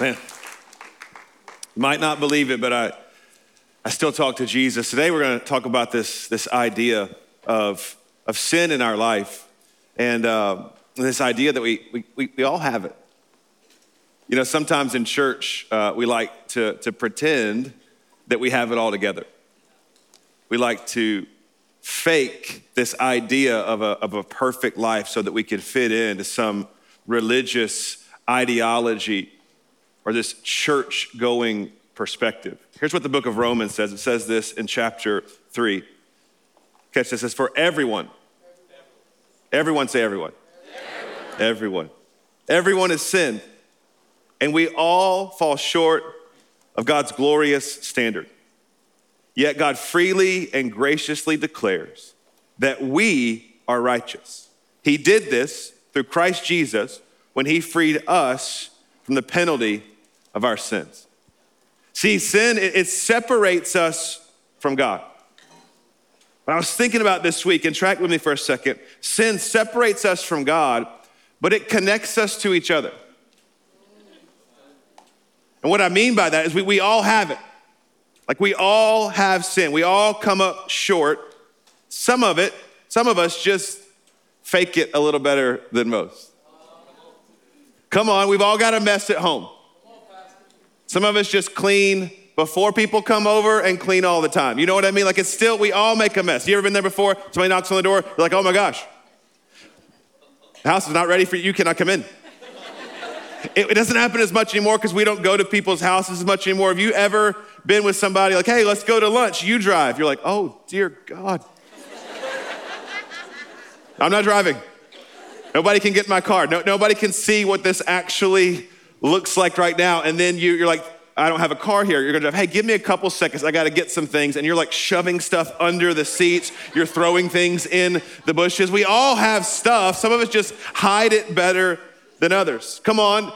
Man, you might not believe it, but I, I still talk to Jesus. Today we're going to talk about this, this idea of, of sin in our life and uh, this idea that we, we, we, we, all have it. You know, sometimes in church, uh, we like to, to pretend that we have it all together. We like to fake this idea of a, of a perfect life so that we can fit into some religious ideology or this church going perspective. Here's what the book of Romans says it says this in chapter 3. Catch this, it says, For everyone, everyone say everyone. Everyone. Everyone, everyone has sinned, and we all fall short of God's glorious standard. Yet God freely and graciously declares that we are righteous. He did this through Christ Jesus when he freed us from the penalty of our sins. See, sin, it, separates us from God. But I was thinking about this week, and track with me for a second. Sin separates us from God, but it connects us to each other. And what I mean by that is we, we all have it. Like we all have sin. We all come up short. Some of it, some of us just fake it a little better than most. Come on, we've all got a mess at home. Some of us just clean before people come over and clean all the time. You know what I mean? Like it's still, we all make a mess. You ever been there before? Somebody knocks on the door, you're like, oh my gosh, the house is not ready for you, you cannot come in. It, it doesn't happen as much anymore because we don't go to people's houses as much anymore. Have you ever been with somebody like, hey, let's go to lunch, you drive? You're like, oh dear God. I'm not driving. Nobody can get my car. No, nobody can see what this actually looks like right now. And then you, you're like, I don't have a car here. You're gonna drive, hey, give me a couple seconds. I gotta get some things. And you're like shoving stuff under the seats. You're throwing things in the bushes. We all have stuff. Some of us just hide it better than others. Come on,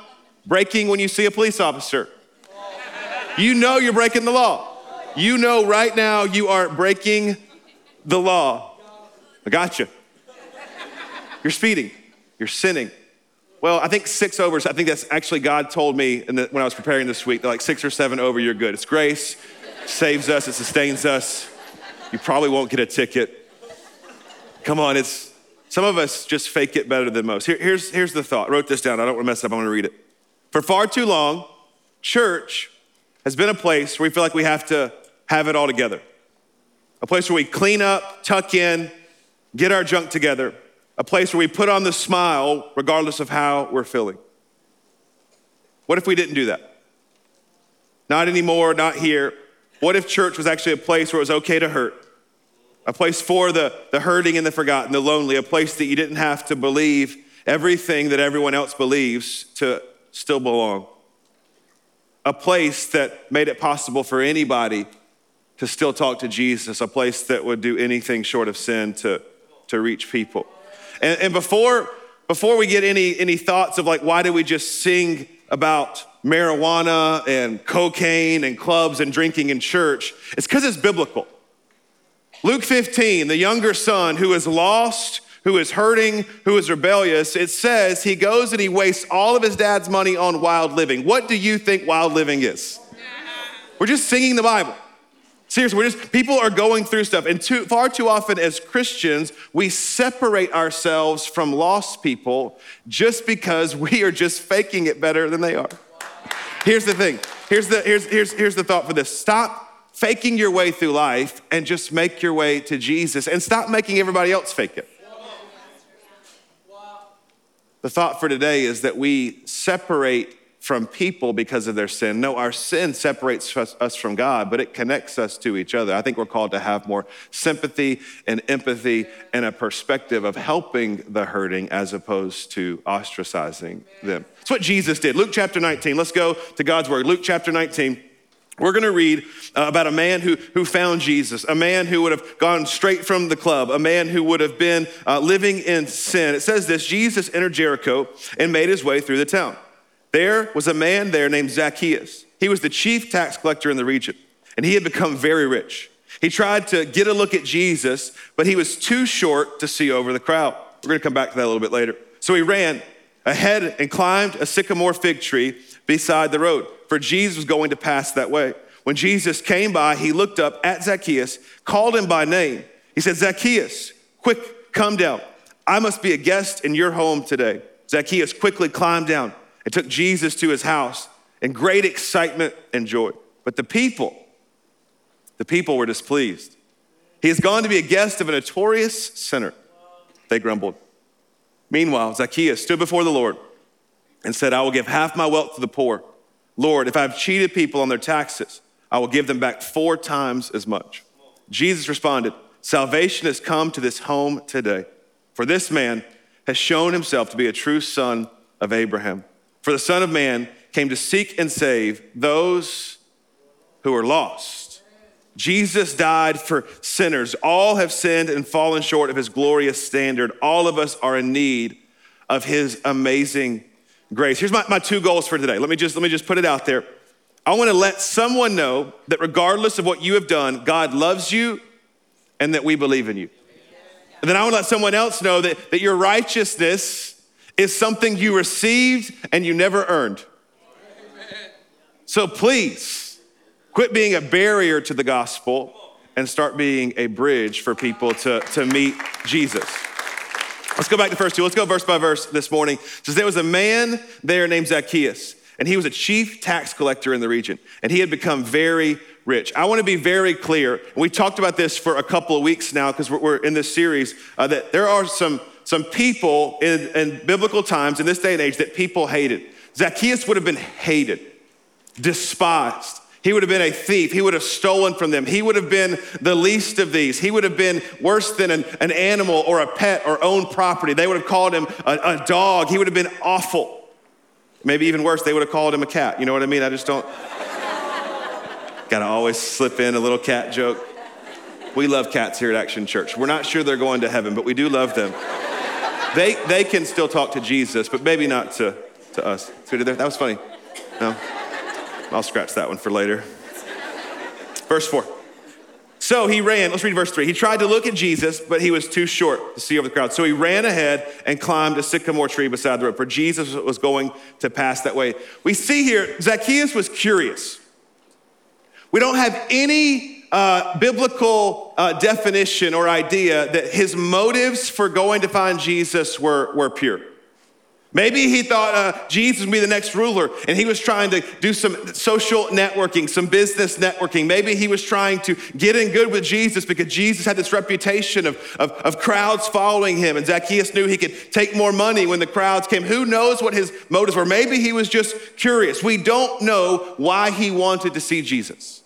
braking when you see a police officer. You know you're breaking the law. You know right now you are breaking the law. I got you. You're speeding, you're sinning. Well, I think six overs, I think that's actually God told me the, when I was preparing this week, like six or seven over, you're good. It's grace, saves us, it sustains us. You probably won't get a ticket. Come on, it's some of us just fake it better than most. Here, here's, here's the thought. I wrote this down. I don't want to mess up. I'm going to read it. For far too long, church has been a place where we feel like we have to have it all together. A place where we clean up, tuck in, get our junk together a place where we put on the smile regardless of how we're feeling. What if we didn't do that? Not anymore, not here. What if church was actually a place where it was okay to hurt? A place for the, the hurting and the forgotten, the lonely, a place that you didn't have to believe everything that everyone else believes to still belong. A place that made it possible for anybody to still talk to Jesus, a place that would do anything short of sin to, to reach people. And, and before, before we get any, any thoughts of like, why do we just sing about marijuana and cocaine and clubs and drinking in church? It's because it's biblical. Luke 15, the younger son who is lost, who is hurting, who is rebellious, it says he goes and he wastes all of his dad's money on wild living. What do you think wild living is? We're just singing the Bible. Seriously, we're just, people are going through stuff. And too, far too often as Christians, we separate ourselves from lost people just because we are just faking it better than they are. Here's the thing. Here's the, here's, here's, here's the thought for this. Stop faking your way through life and just make your way to Jesus and stop making everybody else fake it. The thought for today is that we separate from people because of their sin. No, our sin separates us from God, but it connects us to each other. I think we're called to have more sympathy and empathy and a perspective of helping the hurting as opposed to ostracizing them. That's what Jesus did. Luke chapter 19. Let's go to God's word. Luke chapter 19. We're going to read uh, about a man who, who found Jesus, a man who would have gone straight from the club, a man who would have been uh, living in sin. It says this Jesus entered Jericho and made his way through the town. There was a man there named Zacchaeus. He was the chief tax collector in the region, and he had become very rich. He tried to get a look at Jesus, but he was too short to see over the crowd. We're going to come back to that a little bit later. So he ran ahead and climbed a sycamore fig tree beside the road, for Jesus was going to pass that way. When Jesus came by, he looked up at Zacchaeus, called him by name. He said, Zacchaeus, quick, come down. I must be a guest in your home today. Zacchaeus quickly climbed down and took Jesus to his house in great excitement and joy. But the people, the people were displeased. He has gone to be a guest of a notorious sinner, they grumbled. Meanwhile, Zacchaeus stood before the Lord and said, I will give half my wealth to the poor. Lord, if I've cheated people on their taxes, I will give them back four times as much. Jesus responded, Salvation has come to this home today, for this man has shown himself to be a true son of Abraham. For the Son of Man came to seek and save those who are lost. Jesus died for sinners. All have sinned and fallen short of his glorious standard. All of us are in need of his amazing grace. Here's my, my two goals for today. Let me just let me just put it out there. I want to let someone know that regardless of what you have done, God loves you and that we believe in you. And then I want to let someone else know that, that your righteousness is something you received and you never earned. So please quit being a barrier to the gospel and start being a bridge for people to, to meet Jesus. Let's go back to verse two. Let's go verse by verse this morning. It says, There was a man there named Zacchaeus and he was a chief tax collector in the region, and he had become very rich. I want to be very clear, we talked about this for a couple of weeks now because we're, we're, in this series, uh, that there are some, some people in, in biblical times, in this day and age, that people hated. Zacchaeus would have been hated, despised. He would have been a thief. He would have stolen from them. He would have been the least of these. He would have been worse than an, an animal or a pet or owned property. They would have called him a, a dog. He would have been awful. Maybe even worse, they would have called him a cat. You know what I mean? I just don't. Gotta always slip in a little cat joke. We love cats here at Action Church. We're not sure they're going to heaven, but we do love them. They, they can still talk to Jesus, but maybe not to, to us. That was funny. No? I'll scratch that one for later. Verse 4. So he ran, let's read verse three. He tried to look at Jesus, but he was too short to see over the crowd. So he ran ahead and climbed a sycamore tree beside the road, for Jesus was going to pass that way. We see here, Zacchaeus was curious. We don't have any uh, biblical uh, definition or idea that his motives for going to find Jesus were, were pure. Maybe he thought uh, Jesus would be the next ruler and he was trying to do some social networking, some business networking. Maybe he was trying to get in good with Jesus because Jesus had this reputation of, of, of crowds following him. And Zacchaeus knew he could take more money when the crowds came. Who knows what his motives were? Maybe he was just curious. We don't know why he wanted to see Jesus,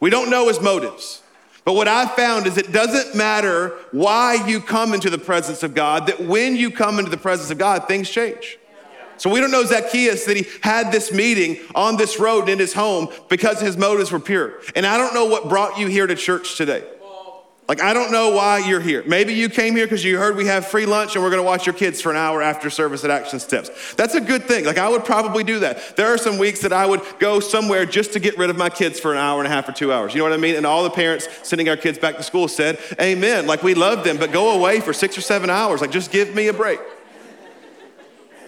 we don't know his motives. But what I found is it doesn't matter why you come into the presence of God, that when you come into the presence of God, things change. So we don't know Zacchaeus that he had this meeting on this road in his home because his motives were pure. And I don't know what brought you here to church today. Like, I don't know why you're here. Maybe you came here because you heard we have free lunch and we're gonna watch your kids for an hour after service at Action Steps. That's a good thing. Like, I would probably do that. There are some weeks that I would go somewhere just to get rid of my kids for an hour and a half or two hours. You know what I mean? And all the parents sending our kids back to school said, Amen. Like, we love them, but go away for six or seven hours. Like, just give me a break.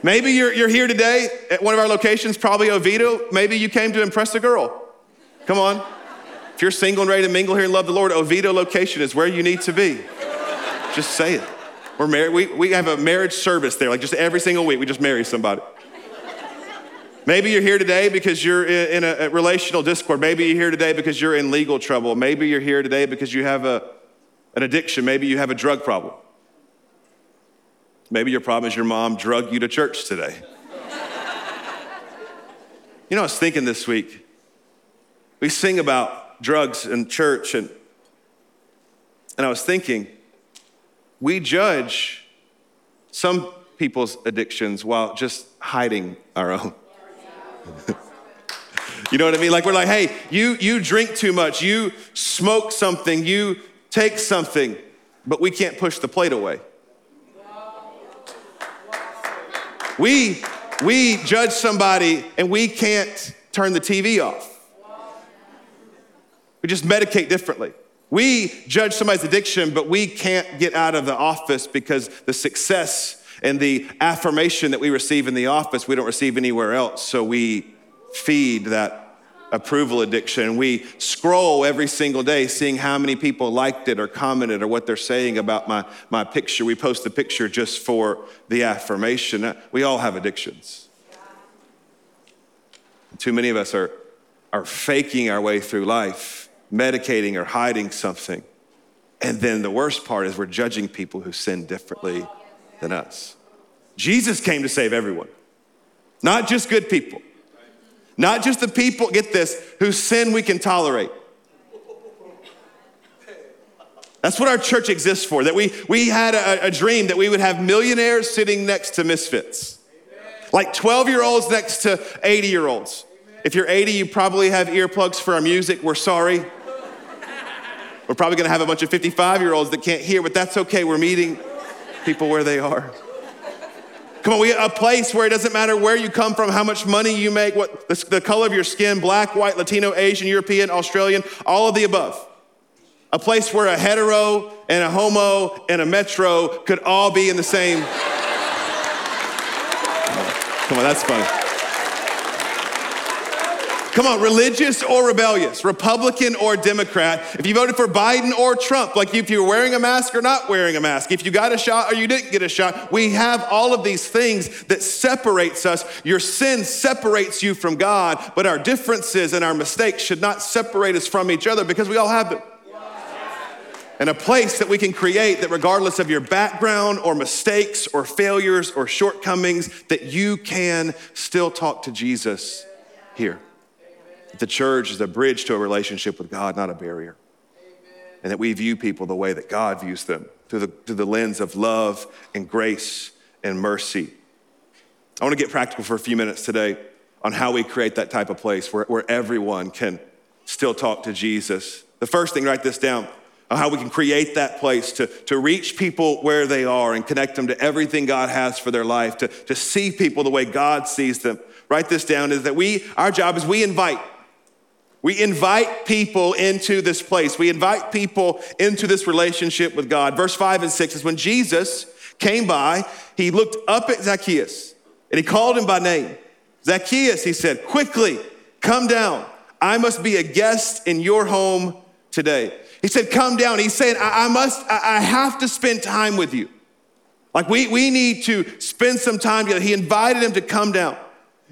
Maybe you're, you're here today at one of our locations, probably Oviedo. Maybe you came to impress a girl. Come on. If you're single and ready to mingle here and love the Lord, Oviedo location is where you need to be. Just say it. We're married. We, we have a marriage service there, like just every single week, we just marry somebody. Maybe you're here today because you're in a, relational discord. Maybe you're here today because you're in legal trouble. Maybe you're here today because you have a, an addiction. Maybe you have a drug problem. Maybe your problem is your mom drugged you to church today. you know, I was thinking this week, we sing about drugs and church. And, and I was thinking, we judge some people's addictions while just hiding our own. you know what I mean? Like we're like, hey, you you drink too much, you smoke something, you take something, but we can't push the plate away. We we judge somebody and we can't turn the TV off. We just medicate differently. We judge somebody's addiction, but we can't get out of the office because the success And the affirmation that we receive in the office, we don't receive anywhere else. So we feed that approval addiction. We scroll every single day seeing how many people liked it or commented or what they're saying about my, my picture. We post the picture just for the affirmation. Uh, we all have addictions. Too many of us are, are faking our way through life, medicating or hiding something. And then the worst part is we're judging people who sin differently than us. Jesus came to save everyone, not just good people. Not just the people, get this, whose sin we can tolerate. That's what our church exists for. That we, we had a, a dream that we would have millionaires sitting next to misfits, like 12 year olds next to 80 year olds. If you're 80, you probably have earplugs for our music. We're sorry. We're probably gonna have a bunch of 55 year olds that can't hear, but that's okay. We're meeting people where they are. Come on, we a place where it doesn't matter where you come from, how much money you make, what the, the color of your skin, black, white, Latino, Asian, European, Australian, all of the above. A place where a hetero and a homo and a metro could all be in the same. Come on, that's funny. Come on, religious or rebellious, Republican or Democrat. If you voted for Biden or Trump, like if you're wearing a mask or not wearing a mask, if you got a shot or you didn't get a shot, we have all of these things that separates us. Your sin separates you from God, but our differences and our mistakes should not separate us from each other because we all have them and a place that we can create that regardless of your background or mistakes or failures or shortcomings that you can still talk to jesus here the church is a bridge to a relationship with God, not a barrier. Amen. And that we view people the way that God views them through the, through the lens of love and grace and mercy. I want to get practical for a few minutes today on how we create that type of place where, where everyone can still talk to Jesus. The first thing, write this down on how we can create that place to, to reach people where they are and connect them to everything God has for their life, to, to see people the way God sees them. Write this down is that we, our job is we invite. We invite people into this place. We invite people into this relationship with God. Verse 5 and 6 is when Jesus came by, he looked up at Zacchaeus and he called him by name. Zacchaeus, he said, quickly come down. I must be a guest in your home today. He said, come down. He's saying, I, I must, I, I have to spend time with you. Like we, we need to spend some time together. He invited him to come down.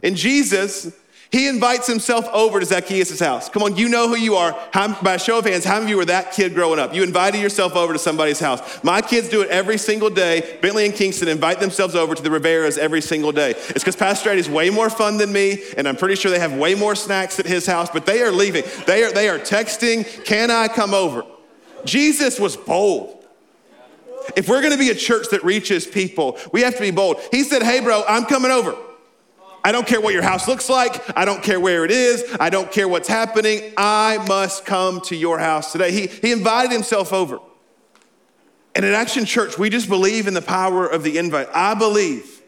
And Jesus, he invites himself over to Zacchaeus' house. Come on, you know who you are. How, by a show of hands, how many of you were that kid growing up? You invited yourself over to somebody's house. My kids do it every single day. Bentley and Kingston invite themselves over to the Riveras every single day. It's because Pastor Eddie's way more fun than me, and I'm pretty sure they have way more snacks at his house, but they are leaving. They are, they are texting, Can I come over? Jesus was bold. If we're gonna be a church that reaches people, we have to be bold. He said, Hey, bro, I'm coming over. I don't care what your house looks like. I don't care where it is. I don't care what's happening. I must come to your house today. He, he invited himself over. And at Action Church, we just believe in the power of the invite. I believe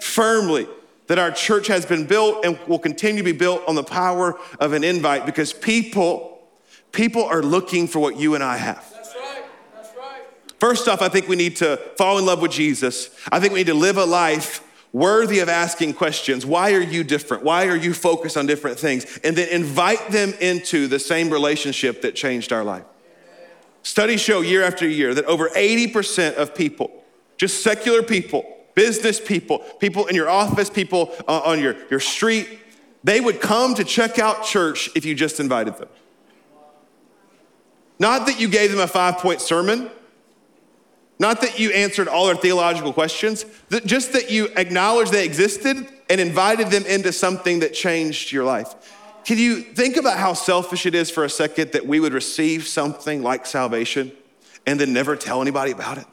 firmly that our church has been built and will continue to be built on the power of an invite because people, people are looking for what you and I have. That's right. That's right. First off, I think we need to fall in love with Jesus. I think we need to live a life worthy of asking questions. Why are you different? Why are you focused on different things? And then invite them into the same relationship that changed our life. Studies show year after year that over 80% of people, just secular people, business people, people in your office, people uh, on your, your street, they would come to check out church if you just invited them. Not that you gave them a five point sermon, not that you answered all our theological questions, just that you acknowledged they existed and invited them into something that changed your life. Can you think about how selfish it is for a second that we would receive something like salvation and then never tell anybody about it?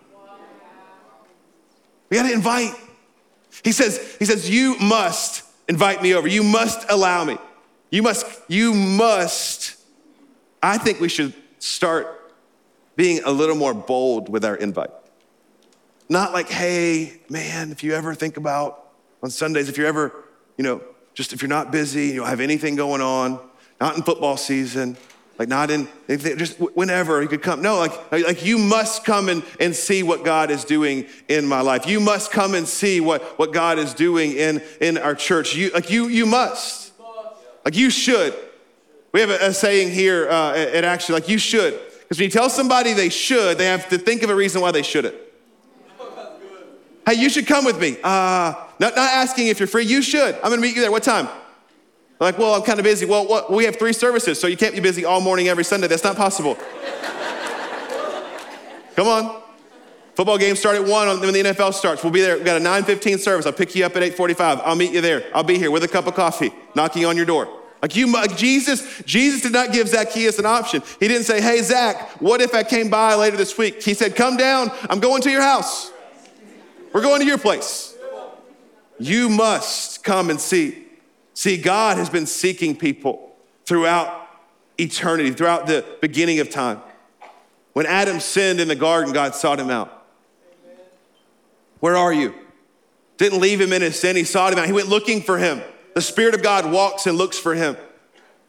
We gotta invite. He says, he says, you must invite me over. You must allow me. You must, you must. I think we should start being a little more bold with our invite. Not like, hey, man, if you ever think about on Sundays, if you're ever, you know, just if you're not busy, you don't have anything going on, not in football season, Like not in just whenever you could come. No, like, like you must come and, and see what God is doing in my life. You must come and see what, what God is doing in, in our church. You like you you must. Like you should. We have a, a saying here uh, at actually like you should. Because when you tell somebody they should, they have to think of a reason why they shouldn't. Hey, you should come with me. Uh, not, not asking if you're free. You should. I'm gonna meet you there. What time? Like, well, I'm kind of busy. Well, what, we have three services, so you can't be busy all morning every Sunday. That's not possible. Come on. Football games start at 1 when the NFL starts. We'll be there. We've got a 9.15 service. I'll pick you up at 8.45. I'll meet you there. I'll be here with a cup of coffee, knocking on your door. Like you, like Jesus, Jesus did not give Zacchaeus an option. He didn't say, hey, Zach, what if I came by later this week? He said, come down. I'm going to your house. We're going to your place. You must come and see. See, God has been seeking people throughout eternity, throughout the beginning of time. When Adam sinned in the garden, God sought him out. Where are you? Didn't leave him in his sin, he sought him out. He went looking for him. The Spirit of God walks and looks for him.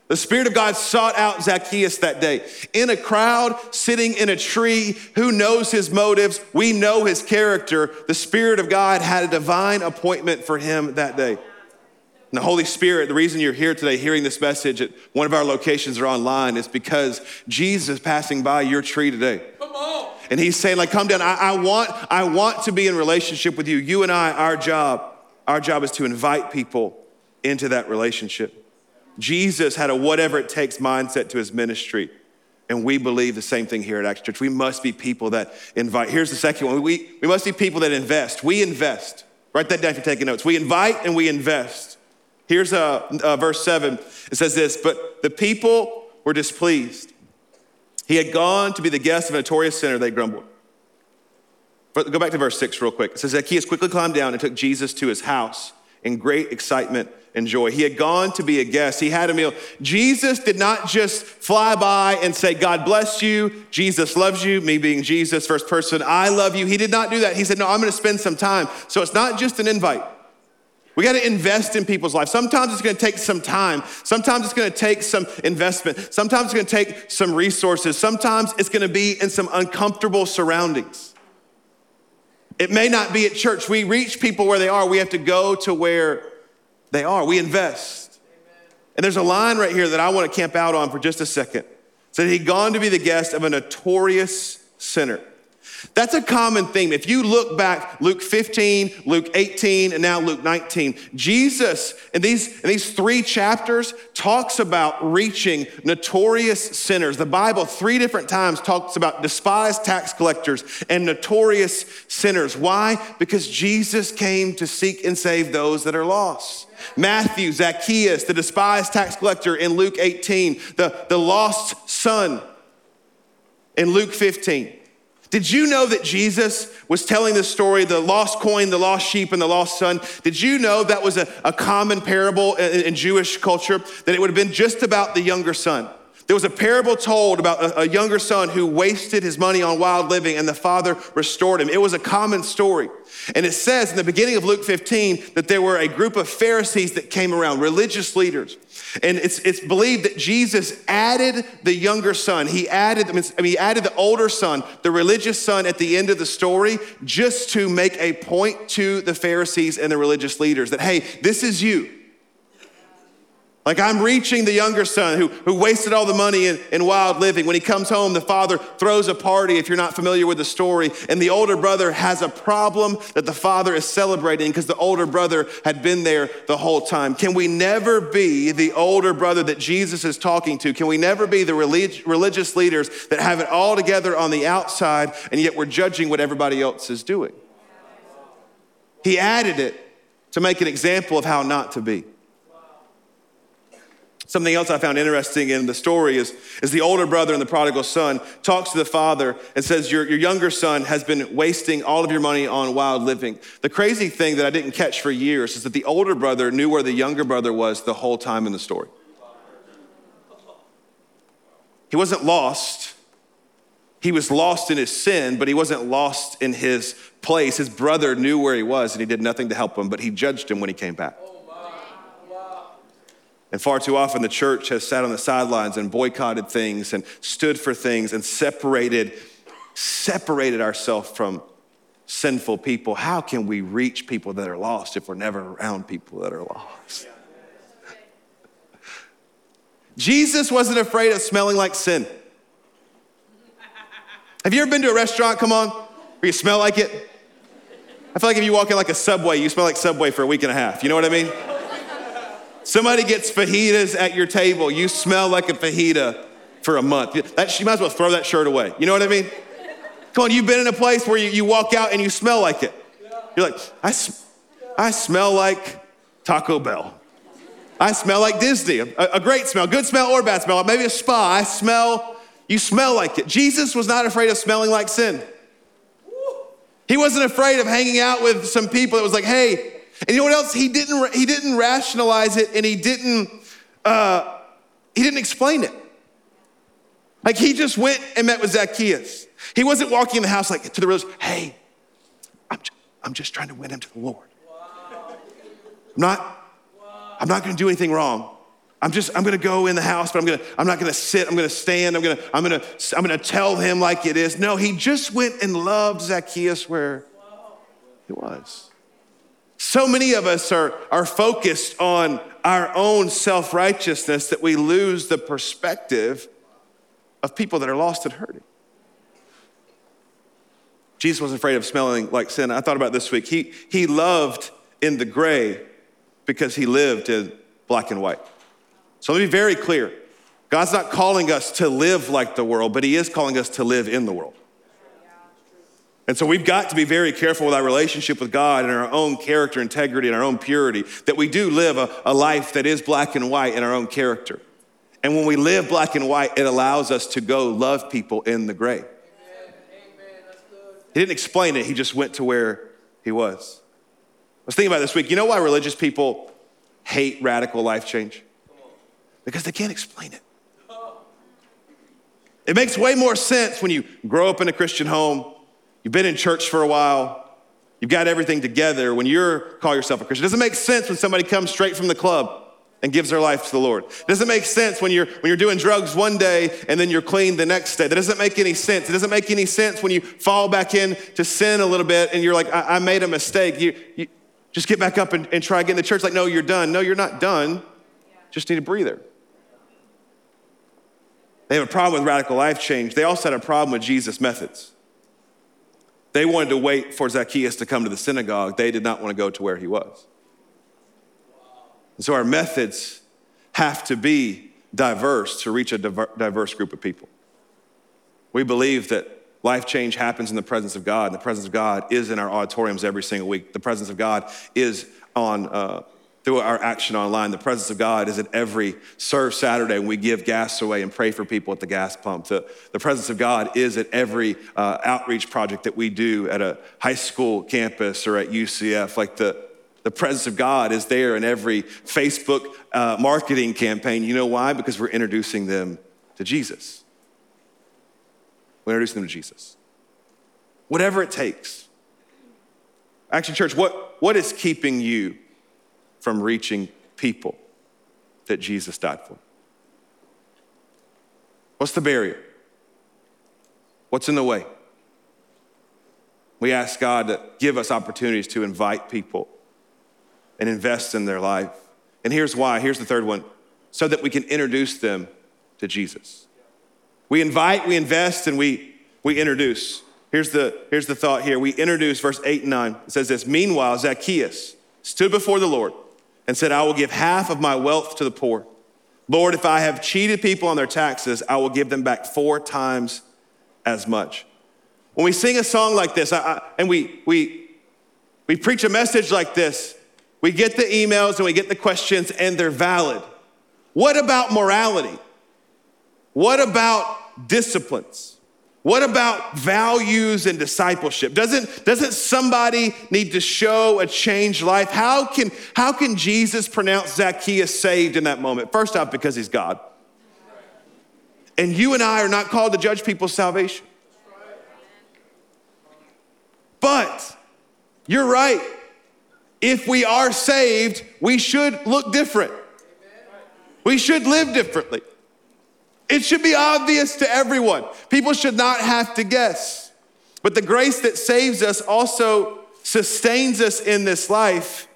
The Spirit of God sought out Zacchaeus that day. In a crowd, sitting in a tree, who knows his motives? We know his character. The Spirit of God had a divine appointment for him that day. And the Holy Spirit, the reason you're here today hearing this message at one of our locations or online is because Jesus is passing by your tree today. Come on. And he's saying, like, come down. I, I, want, I want to be in relationship with you. You and I, our job, our job is to invite people into that relationship. Jesus had a whatever it takes mindset to his ministry. And we believe the same thing here at Action Church. We must be people that invite. Here's the second one. We, we must be people that invest. We invest. Write that down if you're taking notes. We invite and we invest. Here's a, verse 7. It says this But the people were displeased. He had gone to be the guest of a notorious sinner, they grumbled. But go back to verse 6 real quick. It says Zacchaeus quickly climbed down and took Jesus to his house in great excitement and joy. He had gone to be a guest, he had a meal. Jesus did not just fly by and say, God bless you, Jesus loves you, me being Jesus, first person, I love you. He did not do that. He said, No, I'm gonna spend some time. So it's not just an invite. We got to invest in people's lives. Sometimes it's going to take some time. Sometimes it's going to take some investment. Sometimes it's going to take some resources. Sometimes it's going to be in some uncomfortable surroundings. It may not be at church. We reach people where they are. We have to go to where they are. We invest. And there's a line right here that I want to camp out on for just a second. Said he'd gone to be the guest of a notorious sinner. That's a common theme. If you look back, Luke 15, Luke 18, and now Luke 19, Jesus in these, in these three chapters talks about reaching notorious sinners. The Bible, three different times, talks about despised tax collectors and notorious sinners. Why? Because Jesus came to seek and save those that are lost. Matthew, Zacchaeus, the despised tax collector in Luke 18, the, the lost son in Luke 15. Did you know that Jesus was telling this story, the lost coin, the lost sheep, and the lost son? Did you know that was a, a common parable in, in, Jewish culture? That it would have been just about the younger son. There was a parable told about a, a younger son who wasted his money on wild living and the father restored him. It was a common story. And it says in the beginning of Luke 15 that there were a group of Pharisees that came around, religious leaders. And it's, it's believed that Jesus added the younger son. He added, I mean, he added the older son, the religious son at the end of the story, just to make a point to the Pharisees and the religious leaders that, hey, this is you. Like I'm reaching the younger son who, who wasted all the money in, in wild living. When he comes home, the father throws a party, if you're not familiar with the story, and the older brother has a problem that the father is celebrating because the older brother had been there the whole time. Can we never be the older brother that Jesus is talking to? Can we never be the relig- religious leaders that have it all together on the outside and yet we're judging what everybody else is doing? He added it to make an example of how not to be. Something else I found interesting in the story is, is the older brother and the prodigal son talks to the father and says, your, your younger son has been wasting all of your money on wild living. The crazy thing that I didn't catch for years is that the older brother knew where the younger brother was the whole time in the story. He wasn't lost. He was lost in his sin, but he wasn't lost in his place. His brother knew where he was and he did nothing to help him, but he judged him when he came back. And far too often, the church has sat on the sidelines and boycotted things and stood for things and separated, separated ourselves from sinful people. How can we reach people that are lost if we're never around people that are lost? Jesus wasn't afraid of smelling like sin. Have you ever been to a restaurant, come on, where you smell like it? I feel like if you walk in like a Subway, you smell like Subway for a week and a half. You know what I mean? Somebody gets fajitas at your table, you smell like a fajita for a month. That, you might as well throw that shirt away. You know what I mean? Come on, you've been in a place where you, you walk out and you smell like it. You're like, I, I smell like Taco Bell. I smell like Disney, a, a great smell, good smell or bad smell, maybe a spa. I smell you smell like it. Jesus was not afraid of smelling like sin. He wasn't afraid of hanging out with some people that was like, hey, and you know what else? He didn't, he didn't rationalize it and he didn't, uh, he didn't explain it. Like he just went and met with Zacchaeus. He wasn't walking in the house like to the rose, hey, I'm, I'm just trying to win him to the Lord. I'm not, I'm not gonna do anything wrong. I'm just, I'm gonna go in the house, but I'm gonna, I'm not gonna sit, I'm gonna stand, I'm gonna, I'm gonna, I'm gonna tell him like it is. No, he just went and loved Zacchaeus where he was. So many of us are, are focused on our own self righteousness that we lose the perspective of people that are lost and hurting. Jesus wasn't afraid of smelling like sin. I thought about this week. He, he loved in the gray because he lived in black and white. So let me be very clear God's not calling us to live like the world, but He is calling us to live in the world. And so we've got to be very careful with our relationship with God and our own character integrity and our own purity, that we do live a, a life that is black and white in our own character. And when we live black and white, it allows us to go love people in the gray. He didn't explain it, he just went to where he was. I was thinking about this week. You know why religious people hate radical life change? because they can't explain it. It makes way more sense when you grow up in a Christian home, you've been in church for a while, you've got everything together. When you're call yourself a Christian, it doesn't make sense when somebody comes straight from the club and gives their life to the Lord. It doesn't make sense when you're when you're doing drugs one day and then you're clean the next day. That doesn't make any sense. It doesn't make any sense when you fall back in to sin a little bit and you're like, I, I made a mistake. You, you, just get back up and, and try again. The church like, no, you're done. No, you're not done. Just need a breather. They have a problem with radical life change. They also had a problem with Jesus' methods. They wanted to wait for Zacchaeus to come to the synagogue. They did not want to go to where he was. And so our methods have to be diverse to reach a diverse group of people. We believe that life change happens in the presence of God. And the presence of God is in our auditoriums every single week. The presence of God is on uh, through our action online. The presence of God is at every serve Saturday when we give gas away and pray for people at the gas pump. The, the presence of God is at every uh, outreach project that we do at a high school campus or at UCF. Like the, the presence of God is there in every Facebook uh, marketing campaign. You know why? Because we're introducing them to Jesus. We're introducing them to Jesus. Whatever it takes. Action Church, what, what is keeping you from reaching people that Jesus died for? What's the barrier? What's in the way? We ask God to give us opportunities to invite people and invest in their life. And here's why. Here's the third one so that we can introduce them to Jesus. We invite, we invest, and we, we introduce. Here's the, here's the thought here. We introduce verse 8 and 9. It says this Meanwhile, Zacchaeus stood before the Lord and said, I will give half of my wealth to the poor. Lord, if I have cheated people on their taxes, I will give them back four times as much. When we sing a song like this I, I, and we, we, we preach a message like this, we get the emails and we get the questions, and they're valid. What about morality? What about disciplines? What about values and discipleship? Doesn't, doesn't somebody need to show a changed life? How can, how can Jesus pronounce Zacchaeus saved in that moment? First off, because he's God. And you and I are not called to judge people's salvation. But you're right. If we are saved, we should look different. We should live differently. It should be obvious to everyone. People should not have to guess. But the grace that saves us also sustains us in this life,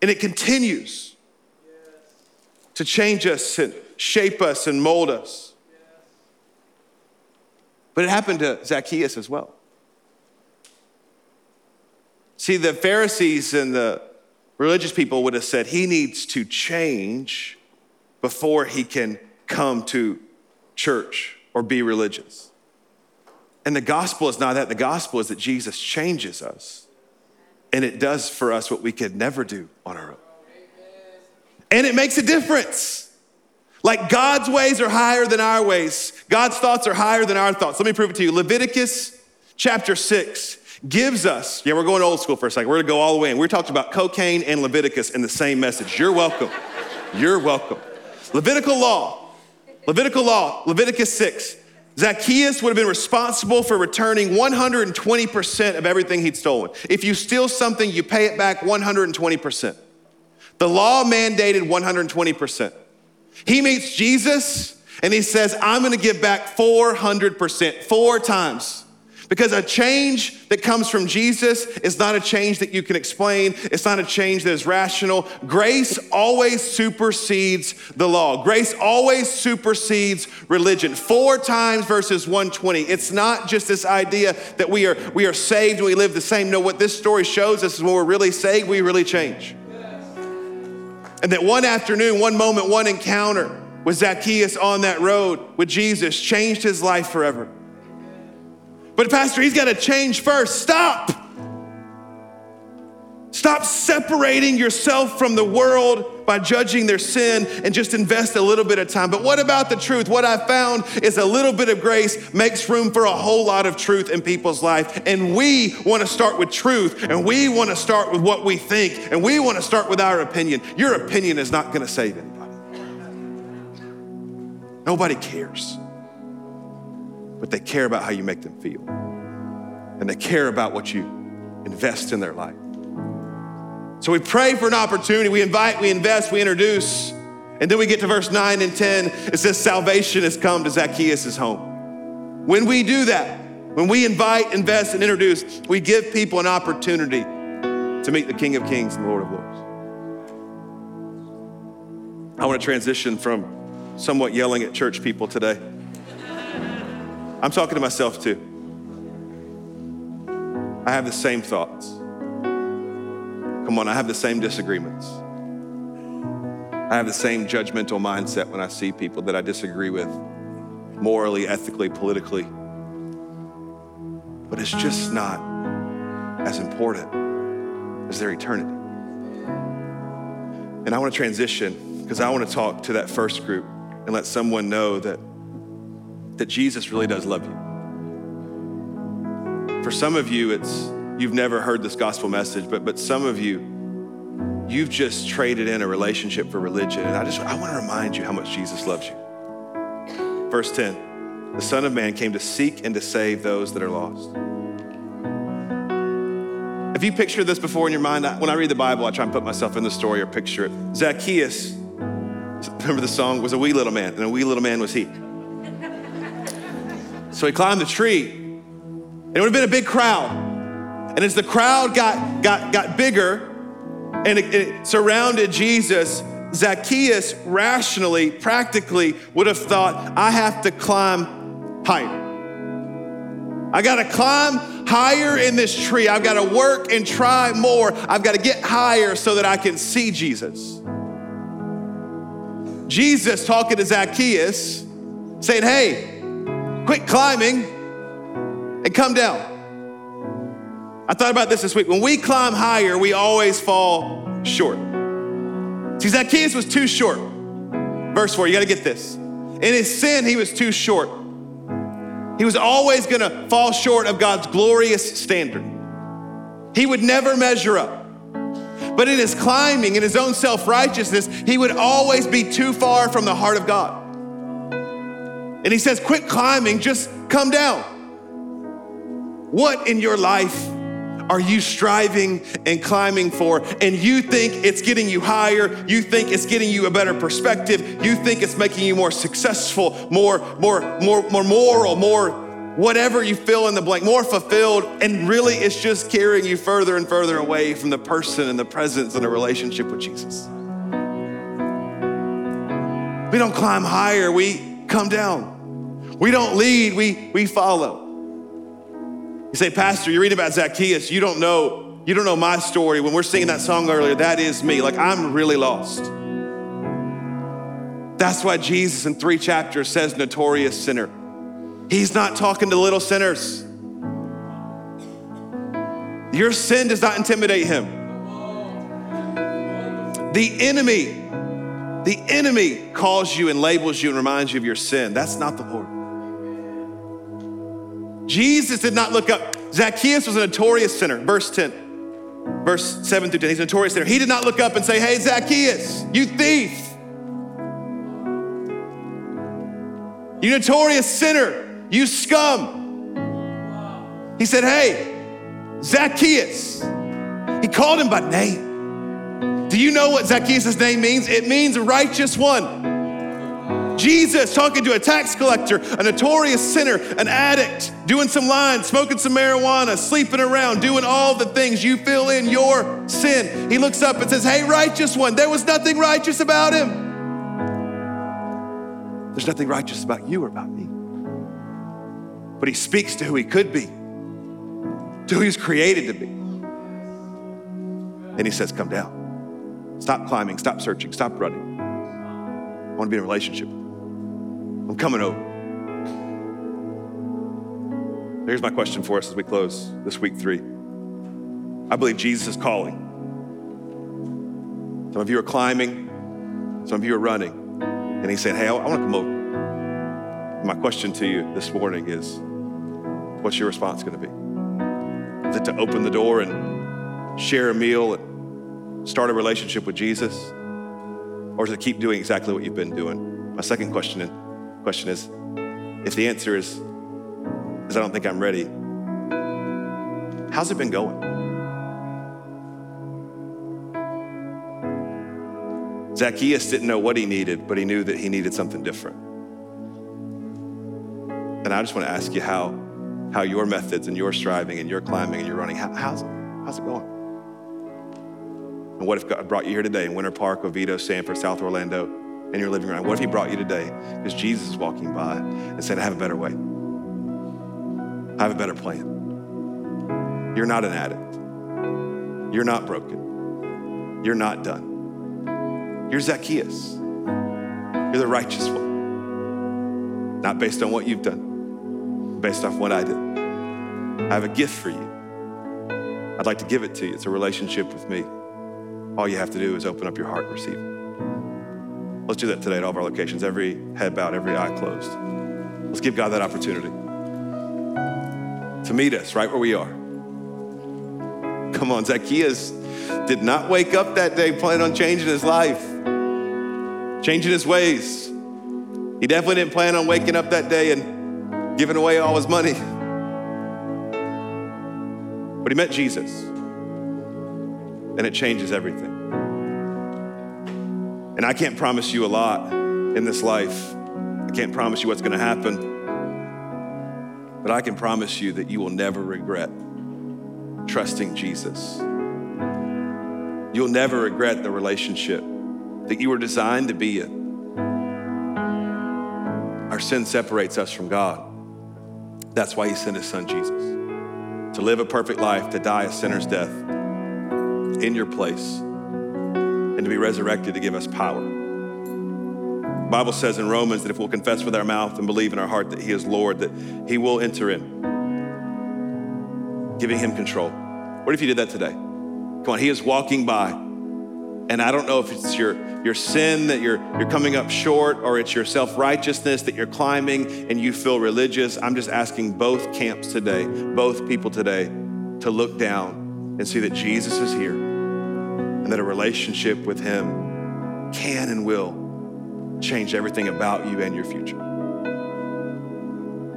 and it continues to change us and shape us and mold us. But it happened to Zacchaeus as well. See, the Pharisees and the religious people would have said he needs to change before he can come to church or be religious. And the gospel is not that. The gospel is that Jesus changes us. And it does for us what we could never do on our own. And it makes a difference. Like God's ways are higher than our ways, God's thoughts are higher than our thoughts. Let me prove it to you. Leviticus chapter 6 gives us, yeah, we're going old school for a second. We're gonna go all the way in. We're talking about cocaine and Leviticus in the same message. You're welcome. You're welcome. Levitical law, Levitical law, Leviticus 6. Zacchaeus would have been responsible for returning 120% of everything he'd stolen. If you steal something, you pay it back 120%. The law mandated 120%. He meets Jesus and he says, I'm gonna give back 400%, four times. Because a change that comes from Jesus is not a change that you can explain. It's not a change that is rational. Grace always supersedes the law. Grace always supersedes religion. Four times versus 120. It's not just this idea that we are, we are saved and we live the same. No, what this story shows us is when we're really saved, we really change. And that one afternoon, one moment, one encounter with Zacchaeus on that road with Jesus changed his life forever. But, Pastor, he's got to change first. Stop. Stop separating yourself from the world by judging their sin and just invest a little bit of time. But what about the truth? What I found is a little bit of grace makes room for a whole lot of truth in people's life. And we want to start with truth and we want to start with what we think and we want to start with our opinion. Your opinion is not going to save anybody. Nobody cares but they care about how you make them feel. And they care about what you invest in their life. So we pray for an opportunity, we invite, we invest, we introduce. And then we get to verse 9 and 10. It says, Salvation has come to Zacchaeus' home. When we do that, when we invite, invest, and introduce, we give people an opportunity to meet the King of Kings and Lord of Lords. I want to transition from somewhat yelling at church people today I'm talking to myself too. I have the same thoughts. Come on, I have the same disagreements. I have the same judgmental mindset when I see people that I disagree with morally, ethically, politically. But it's just not as important as their eternity. And I want to transition because I want to talk to that first group and let someone know that that Jesus really does love you. For some of you, it's you've never heard this gospel message, but but some of you, you've just traded in a relationship for religion. And I just I want to remind you how much Jesus loves you. Verse 10, the Son of Man came to seek and to save those that are lost. Have you pictured this before in your mind? When I read the Bible, I try and put myself in the story or picture it. Zacchaeus, remember the song, was a wee little man, and a wee little man was he. So he climbed the tree. And it would have been a big crowd. And as the crowd got, got, got bigger and it, it surrounded Jesus, Zacchaeus rationally, practically would have thought, I have to climb higher. I gotta climb higher in this tree. I've gotta work and try more. I've gotta get higher so that I can see Jesus. Jesus talking to Zacchaeus, saying, Hey, Quit climbing and come down. I thought about this this week. When we climb higher, we always fall short. See, Zacchaeus was too short. Verse 4, you gotta get this. In his sin, he was too short. He was always gonna fall short of God's glorious standard. He would never measure up. But in his climbing, in his own self righteousness, he would always be too far from the heart of God. And he says, Quit climbing, just come down. What in your life are you striving and climbing for? And you think it's getting you higher, you think it's getting you a better perspective, you think it's making you more successful, more, more, more, more moral, more whatever you fill in the blank, more fulfilled, and really it's just carrying you further and further away from the person and the presence and a relationship with Jesus. We don't climb higher, we come down. We don't lead, we, we follow. You say, Pastor, you read about Zacchaeus, you don't know, you don't know my story. When we're singing that song earlier, that is me. Like I'm really lost. That's why Jesus in three chapters says notorious sinner. He's not talking to little sinners. Your sin does not intimidate him. The enemy, the enemy calls you and labels you and reminds you of your sin. That's not the Lord. Jesus did not look up. Zacchaeus was a notorious sinner. Verse 10, verse 7 through 10. He's a notorious sinner. He did not look up and say, Hey, Zacchaeus, you thief. You notorious sinner, you scum. He said, Hey, Zacchaeus. He called him by name. Do you know what Zacchaeus' name means? It means righteous one. Jesus talking to a tax collector, a notorious sinner, an addict, doing some lines, smoking some marijuana, sleeping around, doing all the things you fill in your sin. He looks up and says, Hey, righteous one, there was nothing righteous about him. There's nothing righteous about you or about me. But he speaks to who he could be, to who he's created to be. And he says, Come down. Stop climbing, stop searching, stop running. I want to be in a relationship. I'm coming over. Here's my question for us as we close this week three. I believe Jesus is calling. Some of you are climbing, some of you are running, and he's saying, Hey, I, want to come over. My question to you this morning is what's your response going to be? Is it to open the door and share a meal and start a relationship with Jesus? Or is it to keep doing exactly what you've been doing? My second question Question is if the answer is, is I don't think I'm ready, how's it been going? Zacchaeus didn't know what he needed, but he knew that he needed something different. And I just want to ask you how, how your methods and your striving and your climbing and your running, how, how's, it, how's it going? And what if God brought you here today in Winter Park, Oviedo, Sanford, South Orlando, in your living room? What if he brought you today because Jesus is walking by and said, I have a better way? I have a better plan. You're not an addict. You're not broken. You're not done. You're Zacchaeus. You're the righteous one. Not based on what you've done, based off what I did. I have a gift for you. I'd like to give it to you. It's a relationship with me. All you have to do is open up your heart and receive it. Let's do that today at all of our locations, every head bowed, every eye closed. Let's give God that opportunity to meet us right where we are. Come on, Zacchaeus did not wake up that day planning on changing his life, changing his ways. He definitely didn't plan on waking up that day and giving away all his money. But he met Jesus, and it changes everything. And I can't promise you a lot in this life. I can't promise you what's going to happen. But I can promise you that you will never regret trusting Jesus. You'll never regret the relationship that you were designed to be in. Our sin separates us from God. That's why He sent His Son Jesus to live a perfect life, to die a sinner's death in your place and to be resurrected to give us power. The Bible says in Romans that if we'll confess with our mouth and believe in our heart that He is Lord, that He will enter in, giving Him control. What if you did that today? Come on, He is walking by. And I don't know if it's your, your sin that you're, you're coming up short or it's your self righteousness that you're climbing and you feel religious. I'm just asking both camps today, both people today, to look down and see that Jesus is here and that a relationship with Him can and will change everything about you and your future.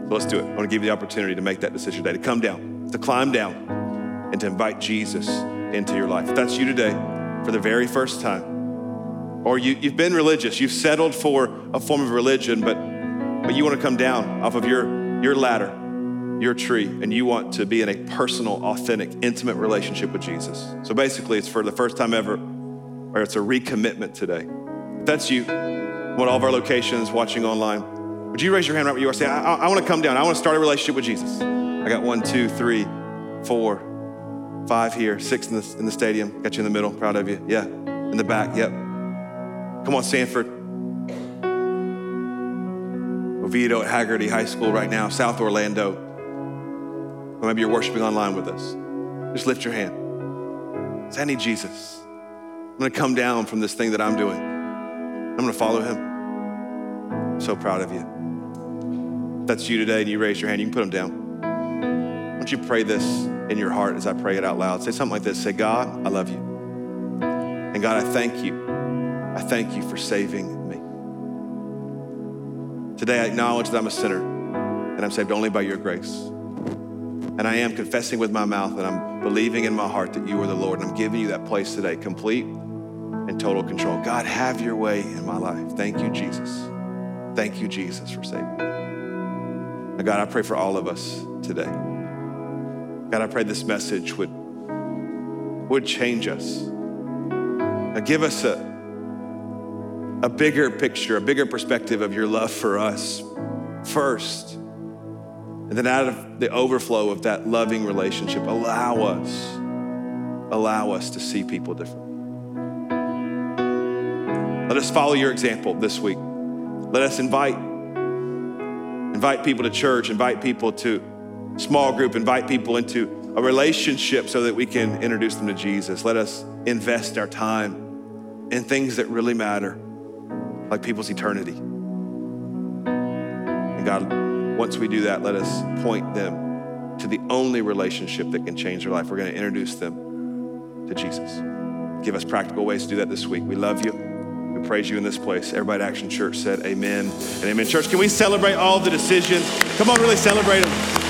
So let's do it. I want to give you the opportunity to make that decision today, to come down, to climb down, and to invite Jesus into your life. If that's you today for the very first time, or you, you've been religious, you've settled for a form of religion, but, but you want to come down off of your, your ladder, your tree, and you want to be in a personal, authentic, intimate relationship with Jesus. So basically, it's for the first time ever, or it's a recommitment today. If that's you, what all of our locations watching online, would you raise your hand right where you are? Say, I, I, I want to come down. I want to start a relationship with Jesus. I got one, two, three, four, five here, six in the, in the stadium. Got you in the middle. Proud of you. Yeah. In the back. Yep. Come on, Sanford. Oviedo at Hagerty High School right now, South Orlando. Or maybe you're worshiping online with us. Just lift your hand. Say, I need Jesus. I'm gonna come down from this thing that I'm doing. I'm gonna follow him. I'm so proud of you. If that's you today and you raise your hand, you can put them down. Why don't you pray this in your heart as I pray it out loud? Say something like this Say, God, I love you. And God, I thank you. I thank you for saving me. Today, I acknowledge that I'm a sinner and I'm saved only by your grace. And I am confessing with my mouth and I'm believing in my heart that you are the Lord. And I'm giving you that place today, complete and total control. God, have your way in my life. Thank you, Jesus. Thank you, Jesus, for saving me. Now, God, I pray for all of us today. God, I pray this message would, would change us. Now, give us a, a bigger picture, a bigger perspective of your love for us first. And then out of the overflow of that loving relationship, allow us, allow us to see people differently. Let us follow your example this week. Let us invite, invite people to church, invite people to small group, invite people into a relationship so that we can introduce them to Jesus. Let us invest our time in things that really matter, like people's eternity. And God, once we do that, let us point them to the only relationship that can change their life. We're going to introduce them to Jesus. Give us practical ways to do that this week. We love you. We praise you in this place. Everybody at Action Church said amen and amen. Church, can we celebrate all the decisions? Come on, really celebrate them.